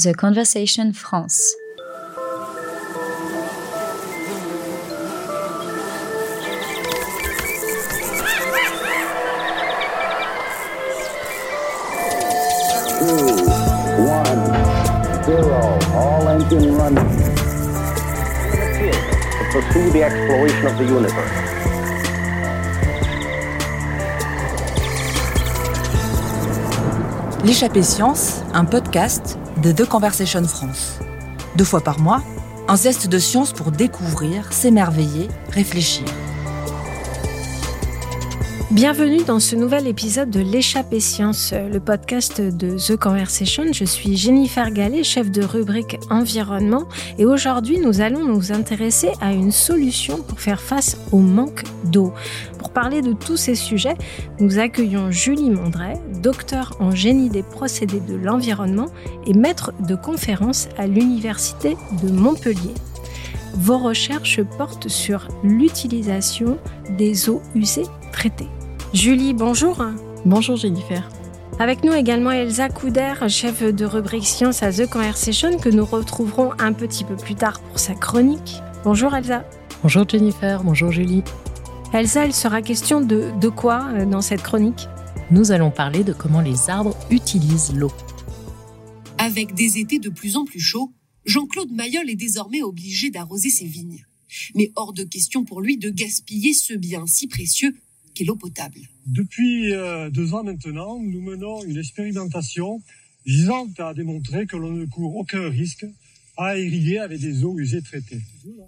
The Conversation France. L'échappée science, un podcast de The Conversation France. Deux fois par mois, un zeste de science pour découvrir, s'émerveiller, réfléchir. Bienvenue dans ce nouvel épisode de l'échappée science, le podcast de The Conversation. Je suis Jennifer Gallet, chef de rubrique environnement, et aujourd'hui nous allons nous intéresser à une solution pour faire face au manque d'eau. Pour parler de tous ces sujets, nous accueillons Julie Mondret, docteur en génie des procédés de l'environnement et maître de conférence à l'Université de Montpellier. Vos recherches portent sur l'utilisation des eaux usées traitées. Julie, bonjour. Bonjour Jennifer. Avec nous également Elsa Couder, chef de rubrique Science à The Conversation, que nous retrouverons un petit peu plus tard pour sa chronique. Bonjour Elsa. Bonjour Jennifer, bonjour Julie. Elsa, il sera question de, de quoi euh, dans cette chronique? Nous allons parler de comment les arbres utilisent l'eau. Avec des étés de plus en plus chauds, Jean-Claude Mayol est désormais obligé d'arroser ses vignes. Mais hors de question pour lui de gaspiller ce bien si précieux l'eau potable. Depuis euh, deux ans maintenant, nous menons une expérimentation visant à démontrer que l'on ne court aucun risque à irriguer avec des eaux usées traitées.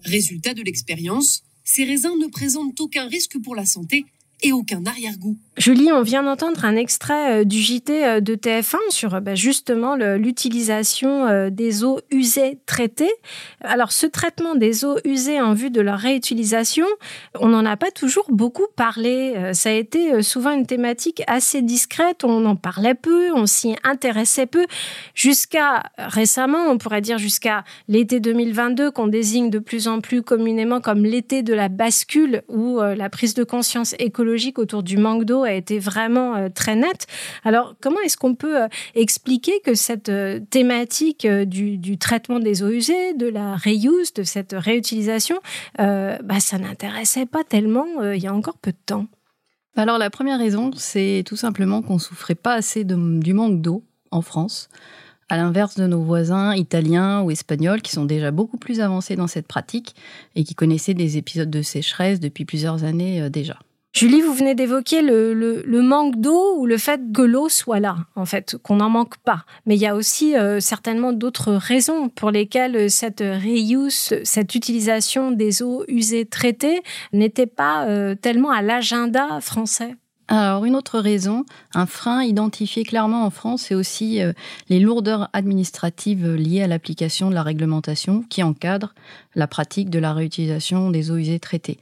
Résultat de l'expérience, ces raisins ne présentent aucun risque pour la santé et aucun arrière-goût. Julie, on vient d'entendre un extrait euh, du JT euh, de TF1 sur euh, bah, justement l'utilisation des eaux usées traitées. Alors ce traitement des eaux usées en vue de leur réutilisation, on n'en a pas toujours beaucoup parlé. Ça a été souvent une thématique assez discrète, on en parlait peu, on s'y intéressait peu, jusqu'à récemment, on pourrait dire jusqu'à l'été 2022 qu'on désigne de plus en plus communément comme l'été de la bascule où la prise de conscience écologique autour du manque d'eau a été vraiment euh, très nette. Alors, comment est-ce qu'on peut euh, expliquer que cette euh, thématique du, traitement des eaux usées, de la reuse, de cette réutilisation, bah, ça n'intéressait pas tellement il y a encore peu de temps? Alors, la première raison, c'est tout simplement qu'on souffrait pas assez du manque d'eau en France à l'inverse de nos voisins italiens ou espagnols qui sont déjà beaucoup plus avancés dans cette pratique et qui connaissaient des épisodes de sécheresse depuis plusieurs années déjà. Julie, vous venez d'évoquer le, manque d'eau ou le fait que l'eau soit là, en fait, qu'on n'en manque pas. Mais il y a aussi euh, certainement d'autres raisons pour lesquelles cette reuse, cette utilisation des eaux usées traitées n'était pas euh, tellement à l'agenda français. Alors une autre raison, un frein identifié clairement en France, c'est aussi euh, les lourdeurs administratives liées à l'application de la réglementation qui encadre la pratique de la réutilisation des eaux usées traitées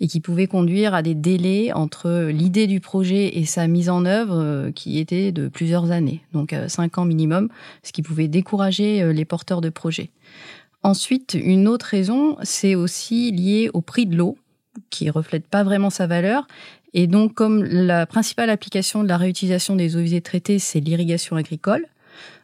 et qui pouvait conduire à des délais entre l'idée du projet et sa mise en œuvre euh, qui étaient de plusieurs années, donc euh, cinq ans minimum, ce qui pouvait décourager les porteurs de projets. Ensuite, une autre raison, c'est aussi lié au prix de l'eau qui reflète pas vraiment sa valeur et donc, comme la principale application de la réutilisation des eaux usées traitées, c'est l'irrigation agricole,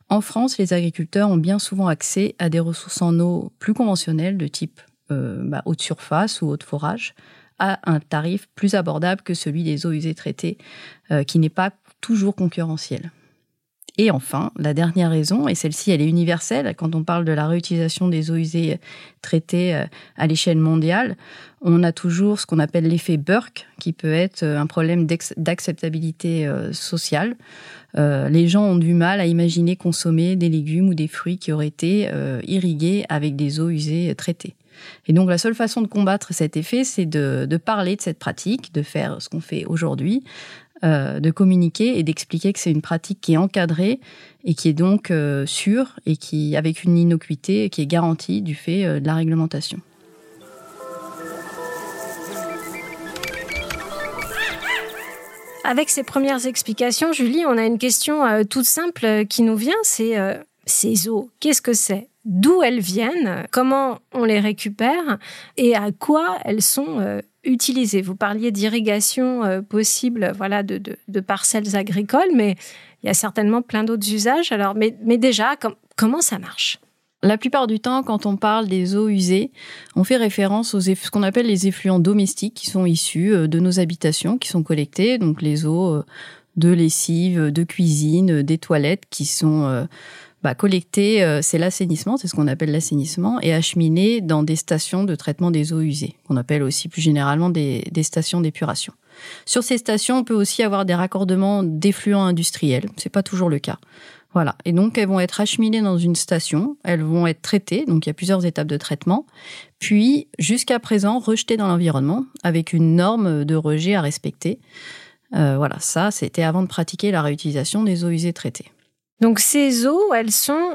en France, les agriculteurs ont bien souvent accès à des ressources en eau plus conventionnelles de type euh, bah, eau de surface ou eau de forage à un tarif plus abordable que celui des eaux usées traitées, euh, qui n'est pas toujours concurrentiel. Et enfin, la dernière raison, et celle-ci elle est universelle quand on parle de la réutilisation des eaux usées traitées euh, à l'échelle mondiale, on a toujours ce qu'on appelle l'effet Burke, qui peut être euh, un problème d'acceptabilité euh, sociale. les gens ont du mal à imaginer consommer des légumes ou des fruits qui auraient été irrigués avec des eaux usées traitées. Et donc la seule façon de combattre cet effet, c'est de, de, parler de cette pratique, de faire ce qu'on fait aujourd'hui, euh, de communiquer et d'expliquer que c'est une pratique qui est encadrée et qui est donc euh, sûre et qui, avec une innocuité qui est garantie du fait euh, de la réglementation. Avec ces premières explications, Julie, on a une question toute simple qui nous vient, c'est ces eaux, qu'est-ce que c'est? D'où elles viennent? Comment on les récupère? Et à quoi elles sont utiliser. Vous parliez d'irrigation euh, possible, voilà, de, parcelles agricoles, mais il y a certainement plein d'autres usages. Alors, mais, déjà, Comment ça marche? La plupart du temps, quand on parle des eaux usées, on fait référence aux ce qu'on appelle les effluents domestiques qui sont issus euh, de nos habitations, qui sont collectés, donc les eaux euh, de lessive, de cuisine, des toilettes qui sont bah, collectées, c'est l'assainissement, c'est ce qu'on appelle l'assainissement, et acheminées dans des stations de traitement des eaux usées, qu'on appelle aussi plus généralement des, des stations d'épuration. Sur ces stations, on peut aussi avoir des raccordements d'effluents industriels. C'est pas toujours le cas. Voilà. Et donc, elles vont être acheminées dans une station, elles vont être traitées, donc il y a plusieurs étapes de traitement, puis jusqu'à présent rejetées dans l'environnement avec une norme de rejet à respecter. Euh, voilà, ça, c'était avant de pratiquer la réutilisation des eaux usées traitées. Donc, ces eaux, elles sont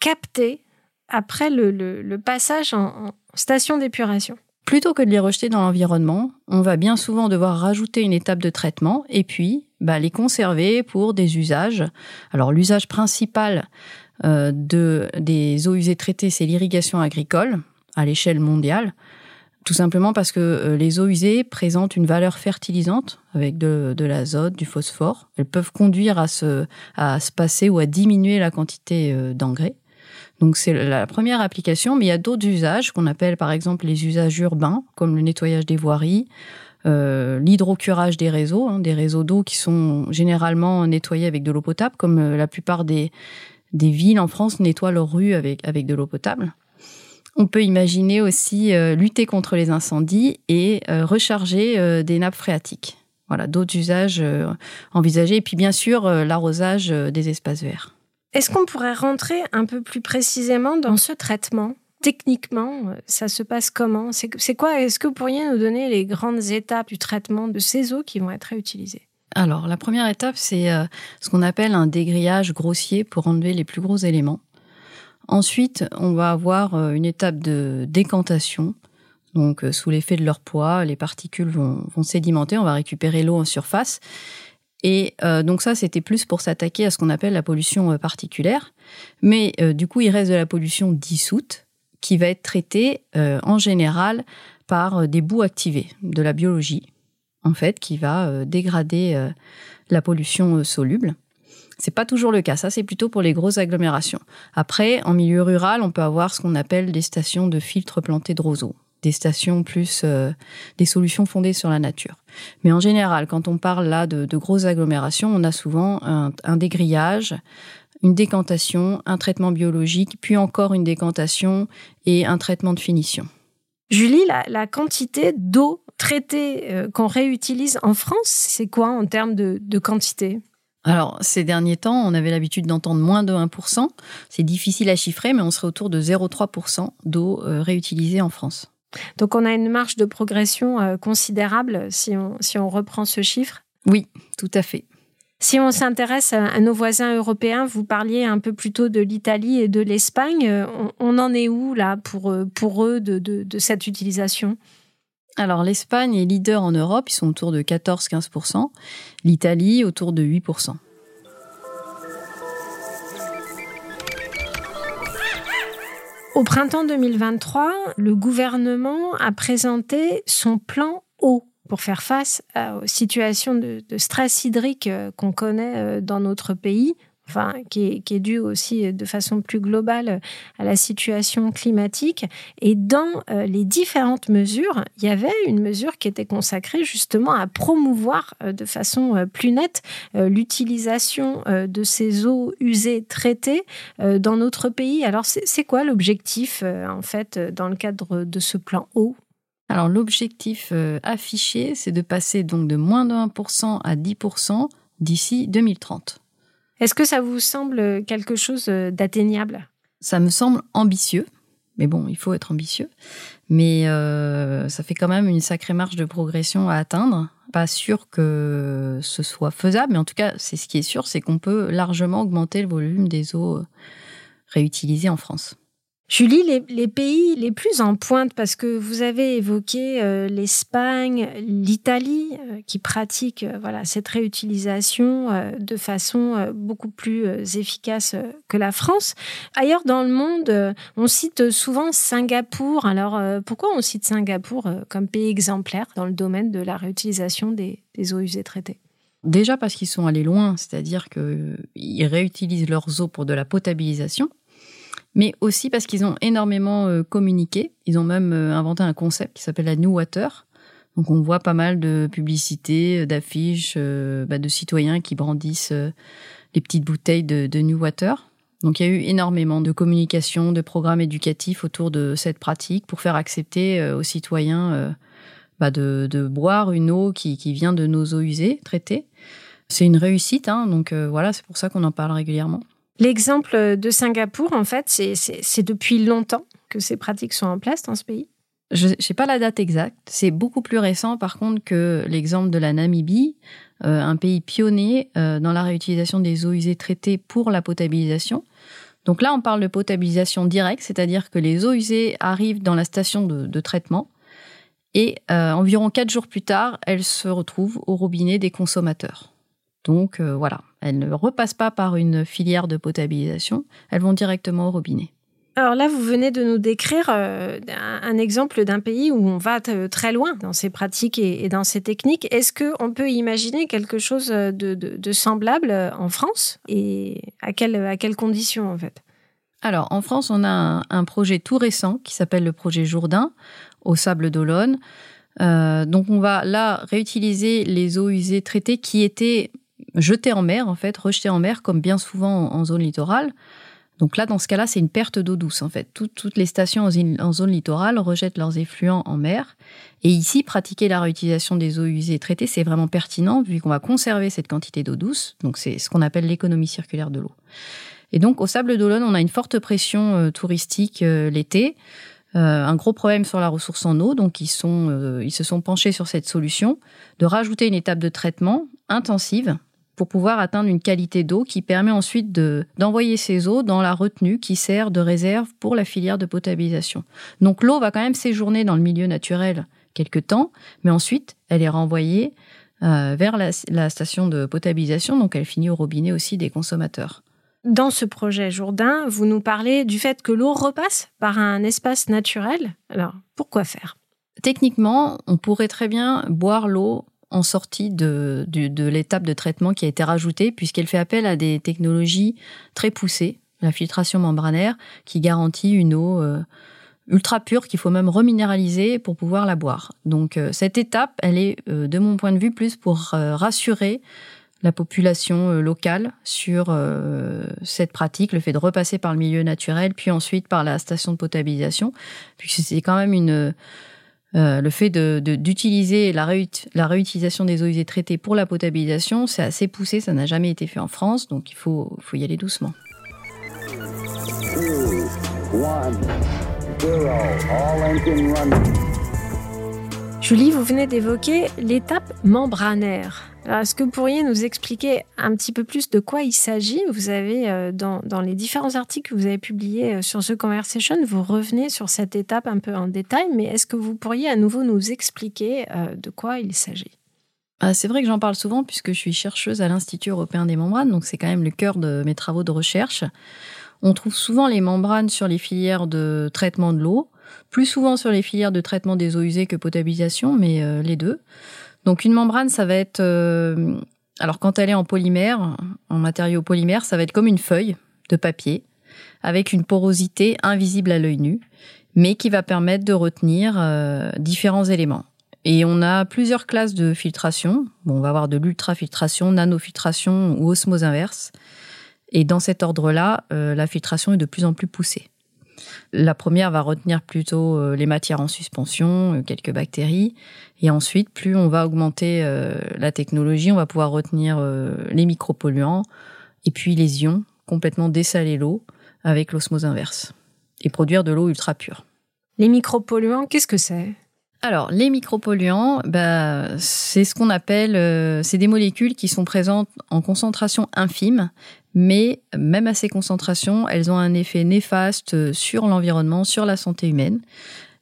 captées après le, passage en station d'épuration. Plutôt que de les rejeter dans l'environnement, on va bien souvent devoir rajouter une étape de traitement et puis bah, les conserver pour des usages. Alors l'usage principal euh, de, des eaux usées traitées, c'est l'irrigation agricole à l'échelle mondiale. Tout simplement parce que euh, les eaux usées présentent une valeur fertilisante avec de, de l'azote, du phosphore. Elles peuvent conduire à se, à se passer ou à diminuer la quantité euh, d'engrais. Donc c'est la première application, mais il y a d'autres usages qu'on appelle par exemple les usages urbains, comme le nettoyage des voiries, euh, l'hydrocurage des réseaux, hein, des réseaux d'eau qui sont généralement nettoyés avec de l'eau potable, comme la plupart des, des villes en France nettoient leurs rues avec, avec de l'eau potable. On peut imaginer aussi euh, lutter contre les incendies et recharger des nappes phréatiques. Voilà, d'autres usages envisagés. Et puis bien sûr, l'arrosage des espaces verts. Est-ce qu'on pourrait rentrer un peu plus précisément dans ce traitement? Techniquement, ça se passe comment? C'est quoi? Est-ce que vous pourriez nous donner les grandes étapes du traitement de ces eaux qui vont être réutilisées? Alors, la première étape, c'est euh, ce qu'on appelle un dégrillage grossier pour enlever les plus gros éléments. Ensuite, on va avoir euh, une étape de décantation. Donc, euh, sous l'effet de leur poids, les particules vont, sédimenter. On va récupérer l'eau en surface. Et euh, donc ça, c'était plus pour s'attaquer à ce qu'on appelle la pollution particulière. Mais du coup, il reste de la pollution dissoute qui va être traitée en général par des bouts activés, de la biologie, en fait, qui va dégrader la pollution soluble. C'est pas toujours le cas. Ça, c'est plutôt pour les grosses agglomérations. Après, en milieu rural, on peut avoir ce qu'on appelle des stations de filtres plantés de roseaux des stations plus euh, des solutions fondées sur la nature. Mais en général, quand on parle là de, grosses agglomérations, on a souvent un, dégrillage, une décantation, un traitement biologique, puis encore une décantation et un traitement de finition. Julie, la, quantité d'eau traitée euh, qu'on réutilise en France, c'est quoi en termes de, quantité? Alors, ces derniers temps, on avait l'habitude d'entendre moins de 1%. C'est difficile à chiffrer, mais on serait autour de 0,3% d'eau euh, réutilisée en France. Donc on a une marge de progression euh, considérable si on, si on reprend ce chiffre? Oui, tout à fait. Si on s'intéresse à, nos voisins européens, vous parliez un peu plus tôt de l'Italie et de l'Espagne. Euh, on, en est où là pour, pour eux de, de, cette utilisation? Alors l'Espagne est leader en Europe, ils sont autour de 14-15%, l'Italie autour de 8%. Au printemps 2023, le gouvernement a présenté son plan eau pour faire face aux situations de, stress hydrique euh, qu'on connaît euh, dans notre pays enfin, qui est, qui est dû aussi de façon plus globale à la situation climatique. Et dans euh, les différentes mesures, il y avait une mesure qui était consacrée justement à promouvoir euh, de façon euh, plus nette l'utilisation de ces eaux usées traitées dans notre pays. Alors, c'est quoi l'objectif, en fait, dans le cadre de ce plan eau? Alors l'objectif affiché, c'est de passer donc de moins de 1% à 10% d'ici 2030. Est-ce que ça vous semble quelque chose euh, d'atteignable? Ça me semble ambitieux, mais bon, il faut être ambitieux. Mais euh, ça fait quand même une sacrée marge de progression à atteindre. Pas sûr que ce soit faisable, mais en tout cas, c'est ce qui est sûr, c'est qu'on peut largement augmenter le volume des eaux euh, réutilisées en France. Julie, les, pays les plus en pointe, parce que vous avez évoqué euh, l'Espagne, l'Italie, euh, qui pratiquent euh, voilà, cette réutilisation de façon beaucoup plus efficace que la France. Ailleurs dans le monde, on cite souvent Singapour. Alors pourquoi on cite Singapour comme pays exemplaire dans le domaine de la réutilisation des eaux usées traitées? Déjà parce qu'ils sont allés loin, c'est-à-dire qu'ils réutilisent leurs eaux pour de la potabilisation mais aussi parce qu'ils ont énormément euh, communiqué. Ils ont même euh, inventé un concept qui s'appelle la New Water. Donc on voit pas mal de publicités, euh, d'affiches, bah, de citoyens qui brandissent les petites bouteilles de, New Water. Donc il y a eu énormément de communication, de programmes éducatifs autour de cette pratique pour faire accepter aux citoyens bah, de, de, boire une eau qui, qui, vient de nos eaux usées, traitées. C'est une réussite, hein, donc voilà, c'est pour ça qu'on en parle régulièrement. L'exemple de Singapour, en fait, c'est depuis longtemps que ces pratiques sont en place dans ce pays Je sais pas la date exacte. C'est beaucoup plus récent, par contre, que l'exemple de la Namibie, euh, un pays pionnier euh, dans la réutilisation des eaux usées traitées pour la potabilisation. Donc là, on parle de potabilisation directe, c'est-à-dire que les eaux usées arrivent dans la station de, traitement et euh, environ quatre jours plus tard, elles se retrouvent au robinet des consommateurs. Donc voilà, elles ne repassent pas par une filière de potabilisation, elles vont directement au robinet. Alors là, vous venez de nous décrire euh, un exemple d'un pays où on va très loin dans ces pratiques et, dans ces techniques. Est-ce qu'on peut imaginer quelque chose de, semblable en France Et à, à quelles conditions en fait? Alors en France, on a un, projet tout récent qui s'appelle le projet Jourdain au Sable d'Olonne. Euh, donc on va là réutiliser les eaux usées traitées qui étaient jeté en mer, en fait, rejeté en mer, comme bien souvent en, zone littorale. Donc là, dans ce cas-là, c'est une perte d'eau douce, en fait. toutes les stations en, zone littorale rejettent leurs effluents en mer. Et ici, pratiquer la réutilisation des eaux usées traitées, c'est vraiment pertinent, vu qu'on va conserver cette quantité d'eau douce. Donc c'est ce qu'on appelle l'économie circulaire de l'eau. Et donc, au Sable d'Olonne, on a une forte pression euh, touristique euh, l'été. Euh, un gros problème sur la ressource en eau, donc ils, sont, ils se sont penchés sur cette solution de rajouter une étape de traitement intensive pour pouvoir atteindre une qualité d'eau qui permet ensuite de, d'envoyer ces eaux dans la retenue qui sert de réserve pour la filière de potabilisation. Donc l'eau va quand même séjourner dans le milieu naturel quelque temps, mais ensuite elle est renvoyée euh, vers la, la, station de potabilisation, donc elle finit au robinet aussi des consommateurs. Dans ce projet Jourdain, vous nous parlez du fait que l'eau repasse par un espace naturel. Alors, pourquoi faire? Techniquement, on pourrait très bien boire l'eau en sortie de, de, l'étape de traitement qui a été rajoutée, puisqu'elle fait appel à des technologies très poussées, la filtration membranaire, qui garantit une eau euh, ultra pure qu'il faut même reminéraliser pour pouvoir la boire. Donc euh, cette étape, elle est, euh, de mon point de vue, plus pour rassurer la population locale sur cette pratique, le fait de repasser par le milieu naturel, puis ensuite par la station de potabilisation, puisque c'est quand même une euh, le fait d'utiliser de, la, la, réutilisation des eaux usées traitées pour la potabilisation, c'est assez poussé, ça n'a jamais été fait en France, donc il faut, faut y aller doucement. Julie, vous venez d'évoquer l'étape membranaire. Est-ce que vous pourriez nous expliquer un petit peu plus de quoi il s'agit? Vous avez, euh, dans, les différents articles que vous avez publiés euh, sur The Conversation, vous revenez sur cette étape un peu en détail, mais est-ce que vous pourriez à nouveau nous expliquer euh, de quoi il s'agit? Ah, c'est vrai que j'en parle souvent puisque je suis chercheuse à l'Institut européen des membranes, donc c'est quand même le cœur de mes travaux de recherche. On trouve souvent les membranes sur les filières de traitement de l'eau, plus souvent sur les filières de traitement des eaux usées que potabilisation, mais les deux. Donc une membrane, ça va être, euh, alors quand elle est en polymère, en matériau polymère, ça va être comme une feuille de papier avec une porosité invisible à l'œil nu, mais qui va permettre de retenir euh, différents éléments. Et on a plusieurs classes de filtration. Bon, on va avoir de l'ultrafiltration, nanofiltration ou osmose inverse. Et dans cet ordre-là, euh, la filtration est de plus en plus poussée. La première va retenir plutôt euh, les matières en suspension, euh, quelques bactéries. Et ensuite, plus on va augmenter euh, la technologie, on va pouvoir retenir les micropolluants et puis les ions, complètement dessaler l'eau avec l'osmose inverse et produire de l'eau ultra pure. Les micropolluants, qu'est-ce que c'est? Alors, les micropolluants, bah, c'est ce qu'on appelle, c'est des molécules qui sont présentes en concentration infime, mais même à ces concentrations, elles ont un effet néfaste sur l'environnement, sur la santé humaine.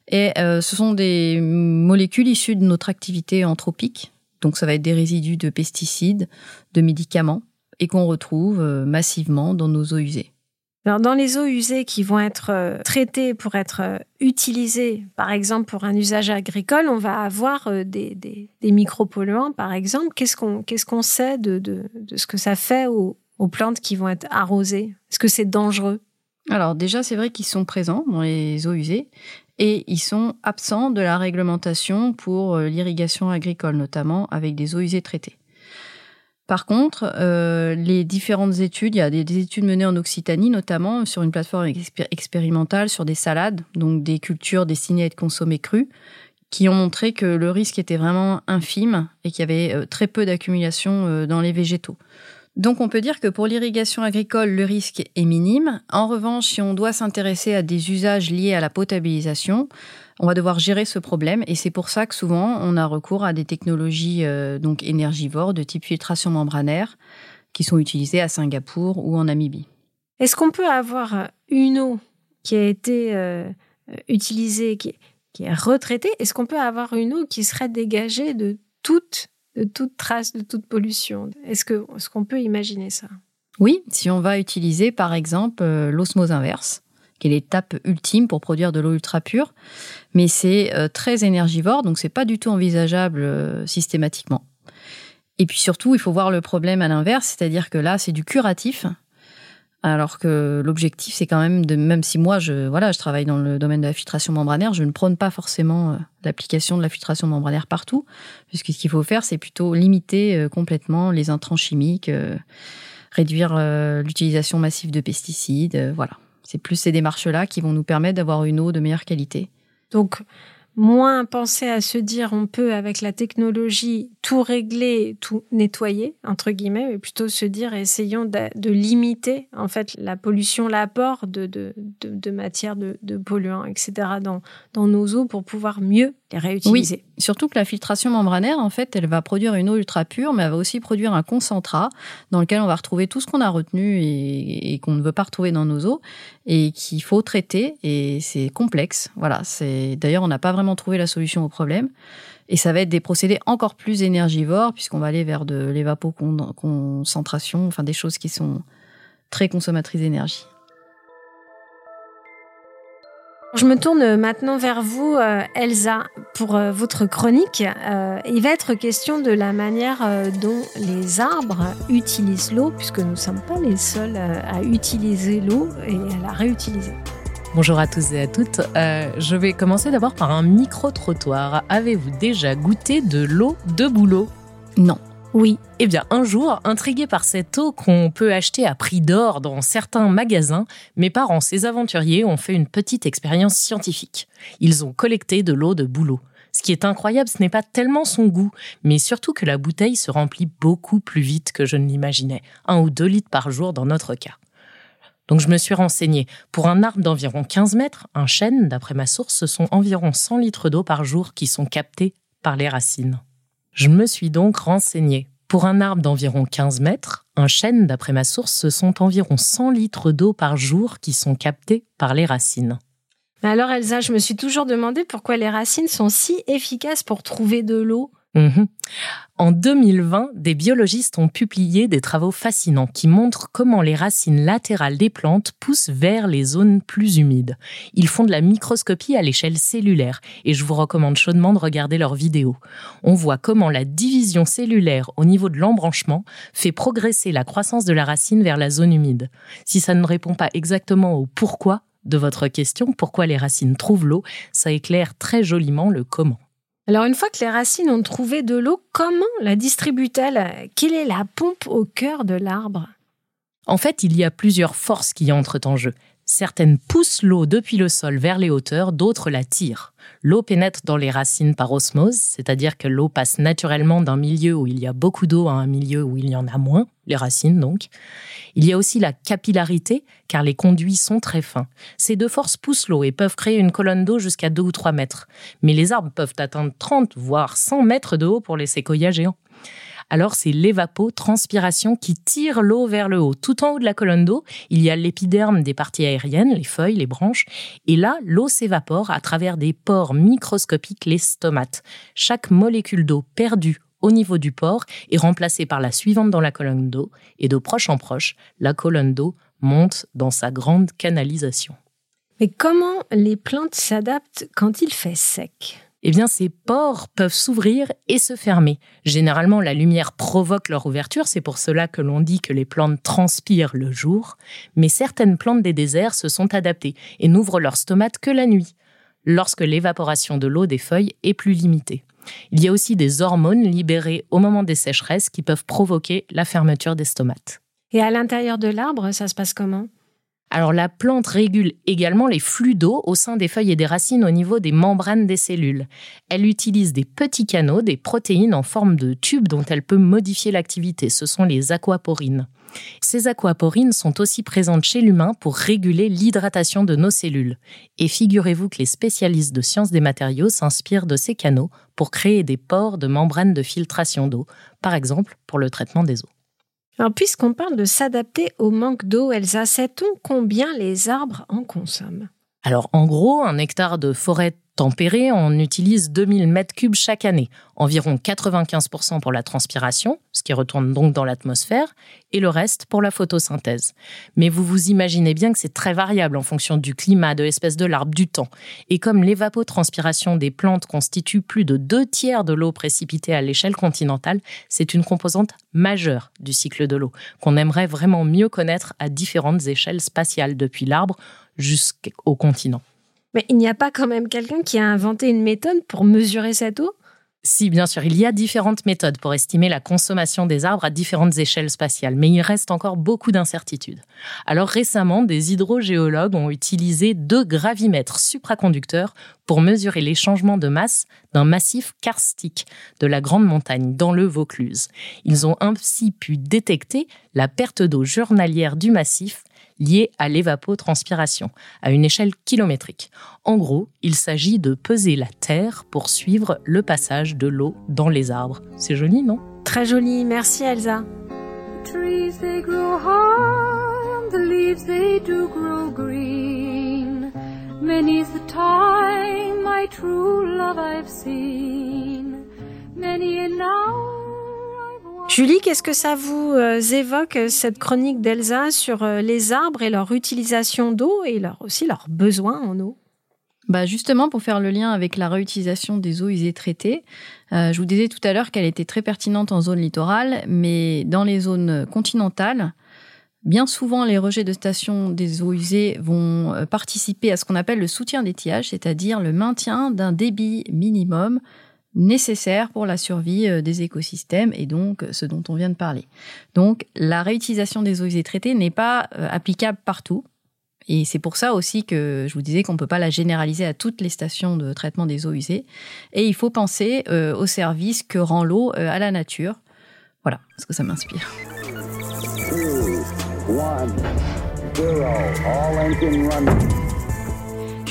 Et euh, ce sont des molécules issues de notre activité anthropique, donc ça va être des résidus de pesticides, de médicaments, et qu'on retrouve euh, massivement dans nos eaux usées. Alors, dans les eaux usées qui vont être euh, traitées pour être utilisées, par exemple pour un usage agricole, on va avoir des, des, des micropolluants, par exemple. Qu'est-ce qu'on qu'est-ce sait de, de, de, ce que ça fait aux, aux plantes qui vont être arrosées? Est-ce que c'est dangereux? Alors déjà, c'est vrai qu'ils sont présents dans les eaux usées et ils sont absents de la réglementation pour euh, l'irrigation agricole, notamment avec des eaux usées traitées. Par contre, euh, les différentes études, il y a des, études menées en Occitanie, notamment sur une plateforme expérimentale sur des salades, donc des cultures destinées à être consommées crues, qui ont montré que le risque était vraiment infime et qu'il y avait euh, très peu d'accumulation dans les végétaux. Donc on peut dire que pour l'irrigation agricole, le risque est minime. En revanche, si on doit s'intéresser à des usages liés à la potabilisation, on va devoir gérer ce problème et c'est pour ça que souvent on a recours à des technologies euh, donc énergivores de type filtration membranaire qui sont utilisées à Singapour ou en Namibie. Est-ce qu'on peut avoir une eau qui a été euh, utilisée, qui, qui est retraitée? Est-ce qu'on peut avoir une eau qui serait dégagée de toute de toute trace, de toute pollution. Est-ce que est-ce qu'on peut imaginer ça? Oui, si on va utiliser par exemple euh, l'osmose inverse, qui est l'étape ultime pour produire de l'eau ultra pure, mais c'est euh, très énergivore, donc c'est pas du tout envisageable euh, systématiquement. Et puis surtout, il faut voir le problème à l'inverse, c'est-à-dire que là, c'est du curatif, alors que l'objectif, c'est quand même de, même si moi, je, voilà, je travaille dans le domaine de la filtration membranaire, je ne prône pas forcément euh, l'application de la filtration membranaire partout, puisque ce qu'il faut faire, c'est plutôt limiter euh, complètement les intrants chimiques, euh, réduire l'utilisation massive de pesticides, voilà. C'est plus ces démarches-là qui vont nous permettre d'avoir une eau de meilleure qualité. Donc, moins penser à se dire on peut avec la technologie tout régler, tout nettoyer entre guillemets, mais plutôt se dire essayons de, limiter en fait la pollution, l'apport de, de, de, matières, de, polluants, etc. dans, dans nos eaux pour pouvoir mieux les réutiliser. Surtout que la filtration membranaire en fait elle va produire une eau ultra pure, mais elle va aussi produire un concentrat dans lequel on va retrouver tout ce qu'on a retenu et, et qu'on ne veut pas retrouver dans nos eaux et qu'il faut traiter et c'est complexe. Voilà, c'est d'ailleurs on n'a pas vraiment trouver la solution au problème. Et ça va être des procédés encore plus énergivores, puisqu'on va aller vers de l'évapoconcentration, enfin des choses qui sont très consommatrices d'énergie. Je me tourne maintenant vers vous, euh, Elsa, pour euh, votre chronique. Euh, il va être question de la manière dont les arbres utilisent l'eau, puisque nous ne sommes pas les seuls à utiliser l'eau et à la réutiliser. Bonjour à tous et à toutes. Euh, je vais commencer d'abord par un micro-trottoir. Avez-vous déjà goûté de l'eau de boulot Non. Oui. Eh bien, un jour, intrigué par cette eau qu'on peut acheter à prix d'or dans certains magasins, mes parents, ces aventuriers, ont fait une petite expérience scientifique. Ils ont collecté de l'eau de boulot. Ce qui est incroyable, ce n'est pas tellement son goût, mais surtout que la bouteille se remplit beaucoup plus vite que je ne l'imaginais. Un ou deux litres par jour dans notre cas. Donc je me suis renseignée. Pour un arbre d'environ 15 mètres, un chêne, d'après ma source, ce sont environ 100 litres d'eau par jour qui sont captés par les racines. Je me suis donc renseignée. Pour un arbre d'environ 15 mètres, un chêne, d'après ma source, ce sont environ 100 litres d'eau par jour qui sont captés par les racines. Mais alors Elsa, je me suis toujours demandé pourquoi les racines sont si efficaces pour trouver de l'eau Mhm. En 2020, des biologistes ont publié des travaux fascinants qui montrent comment les racines latérales des plantes poussent vers les zones plus humides. Ils font de la microscopie à l'échelle cellulaire et je vous recommande chaudement de regarder leurs vidéos. On voit comment la division cellulaire au niveau de l'embranchement fait progresser la croissance de la racine vers la zone humide. Si ça ne répond pas exactement au pourquoi de votre question, pourquoi les racines trouvent l'eau, ça éclaire très joliment le comment. Alors une fois que les racines ont trouvé de l'eau, comment la distribue-t-elle? Quelle est la pompe au cœur de l'arbre? En fait, il y a plusieurs forces qui entrent en jeu. Certaines poussent l'eau depuis le sol vers les hauteurs, d'autres la tirent. L'eau pénètre dans les racines par osmose, c'est-à-dire que l'eau passe naturellement d'un milieu où il y a beaucoup d'eau à un milieu où il y en a moins, les racines donc. Il y a aussi la capillarité, car les conduits sont très fins. Ces deux forces poussent l'eau et peuvent créer une colonne d'eau jusqu'à 2 ou 3 mètres. Mais les arbres peuvent atteindre 30, voire 100 mètres de haut pour les séquoias géants alors c'est l'évapotranspiration qui tire l'eau vers le haut. Tout en haut de la colonne d'eau, il y a l'épiderme des parties aériennes, les feuilles, les branches, et là, l'eau s'évapore à travers des pores microscopiques, les stomates. Chaque molécule d'eau perdue au niveau du pore est remplacée par la suivante dans la colonne d'eau, et de proche en proche, la colonne d'eau monte dans sa grande canalisation. Mais comment les plantes s'adaptent quand il fait sec? Eh bien ces pores peuvent s'ouvrir et se fermer. Généralement, la lumière provoque leur ouverture, c'est pour cela que l'on dit que les plantes transpirent le jour, mais certaines plantes des déserts se sont adaptées et n'ouvrent leurs stomates que la nuit, lorsque l'évaporation de l'eau des feuilles est plus limitée. Il y a aussi des hormones libérées au moment des sécheresses qui peuvent provoquer la fermeture des stomates. Et à l'intérieur de l'arbre, ça se passe comment? Alors la plante régule également les flux d'eau au sein des feuilles et des racines au niveau des membranes des cellules. Elle utilise des petits canaux, des protéines en forme de tubes dont elle peut modifier l'activité. Ce sont les aquaporines. Ces aquaporines sont aussi présentes chez l'humain pour réguler l'hydratation de nos cellules. Et figurez-vous que les spécialistes de sciences des matériaux s'inspirent de ces canaux pour créer des pores de membranes de filtration d'eau, par exemple pour le traitement des eaux. Alors, puisqu'on parle de s'adapter au manque d'eau, Elsa, sait-on combien les arbres en consomment? Alors, en gros, un hectare de forêt tempérée, on utilise 2000 mètres cubes chaque année, environ 95% pour la transpiration, ce qui retourne donc dans l'atmosphère, et le reste pour la photosynthèse. Mais vous vous imaginez bien que c'est très variable en fonction du climat, de l'espèce de l'arbre, du temps. Et comme l'évapotranspiration des plantes constitue plus de deux tiers de l'eau précipitée à l'échelle continentale, c'est une composante majeure du cycle de l'eau, qu'on aimerait vraiment mieux connaître à différentes échelles spatiales, depuis l'arbre jusqu'au continent. Mais il n'y a pas quand même quelqu'un qui a inventé une méthode pour mesurer cette eau? Si, bien sûr, il y a différentes méthodes pour estimer la consommation des arbres à différentes échelles spatiales, mais il reste encore beaucoup d'incertitudes. Alors récemment, des hydrogéologues ont utilisé deux gravimètres supraconducteurs pour mesurer les changements de masse d'un massif karstique de la Grande Montagne dans le Vaucluse. Ils ont ainsi pu détecter la perte d'eau journalière du massif liée à l'évapotranspiration, à une échelle kilométrique. En gros, il s'agit de peser la terre pour suivre le passage de l'eau dans les arbres. C'est joli, non? Très joli, merci Elsa. Trees they grow high, the leaves they do grow green. Many's the time my true love I've seen. Many an hour Julie, qu'est-ce que ça vous euh, évoque, cette chronique d'Elsa sur euh, les arbres et leur utilisation d'eau et aussi leurs besoins en eau? Bah justement, pour faire le lien avec la réutilisation des eaux usées traitées, euh, je vous disais tout à l'heure qu'elle était très pertinente en zone littorale, mais dans les zones continentales, bien souvent les rejets de stations des eaux usées vont participer à ce qu'on appelle le soutien d'étiage, c'est-à-dire le maintien d'un débit minimum nécessaire pour la survie euh, des écosystèmes et donc euh, ce dont on vient de parler. Donc la réutilisation des eaux usées traitées n'est pas euh, applicable partout. Et c'est pour ça aussi que je vous disais qu'on ne peut pas la généraliser à toutes les stations de traitement des eaux usées. Et il faut penser au service que rend l'eau à la nature. Voilà, parce que ça m'inspire.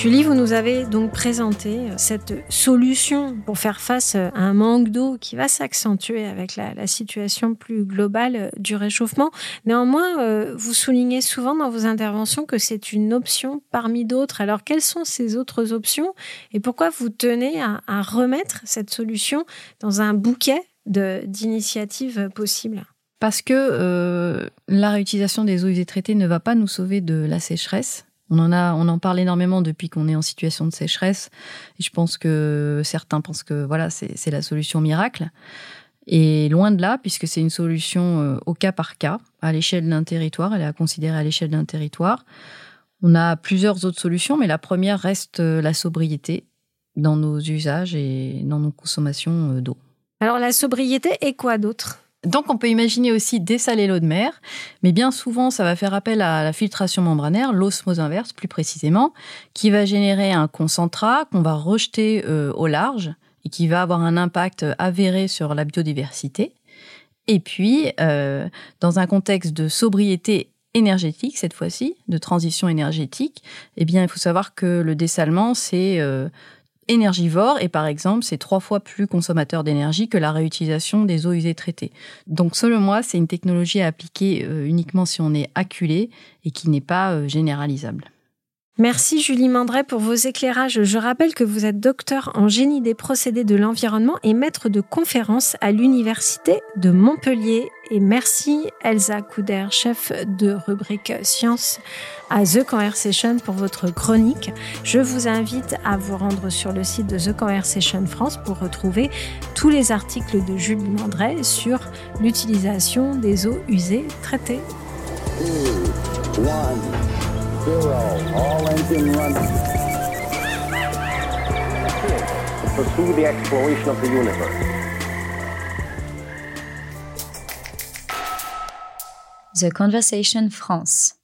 Julie, vous nous avez donc présenté euh, cette solution pour faire face euh, à un manque d'eau qui va s'accentuer avec la, situation plus globale euh, du réchauffement. Néanmoins, vous soulignez souvent dans vos interventions que c'est une option parmi d'autres. Alors, quelles sont ces autres options et pourquoi vous tenez à, remettre cette solution dans un bouquet d'initiatives possibles? Parce que la réutilisation des eaux usées traitées ne va pas nous sauver de la sécheresse on en parle énormément depuis qu'on est en situation de sécheresse. Je pense que certains pensent que voilà, c'est la solution miracle. Et loin de là, puisque c'est une solution euh, au cas par cas, à l'échelle d'un territoire, elle est à considérer à l'échelle d'un territoire. On a plusieurs autres solutions, mais la première reste euh, la sobriété dans nos usages et dans nos consommations euh, d'eau. Alors la sobriété et quoi d'autre? Donc on peut imaginer aussi dessaler l'eau de mer, mais bien souvent ça va faire appel à la filtration membranaire, l'osmose inverse plus précisément, qui va générer un concentrat qu'on va rejeter euh, au large et qui va avoir un impact avéré sur la biodiversité. Et puis, euh, dans un contexte de sobriété énergétique cette fois-ci, de transition énergétique, eh bien il faut savoir que le dessalement c'est euh, énergivore et par exemple c'est trois fois plus consommateur d'énergie que la réutilisation des eaux usées traitées. Donc selon moi c'est une technologie à appliquer euh, uniquement si on est acculé et qui n'est pas euh, généralisable. Merci Julie Mandret pour vos éclairages. Je rappelle que vous êtes docteur en génie des procédés de l'environnement et maître de conférences à l'Université de Montpellier. Et merci Elsa Couder, chef de rubrique Sciences à The Conversation pour votre chronique. Je vous invite à vous rendre sur le site de The Conversation France pour retrouver tous les articles de Julie Mandret sur l'utilisation des eaux usées traitées. Zero. All engine running. Pursue the exploration of the universe. The Conversation France.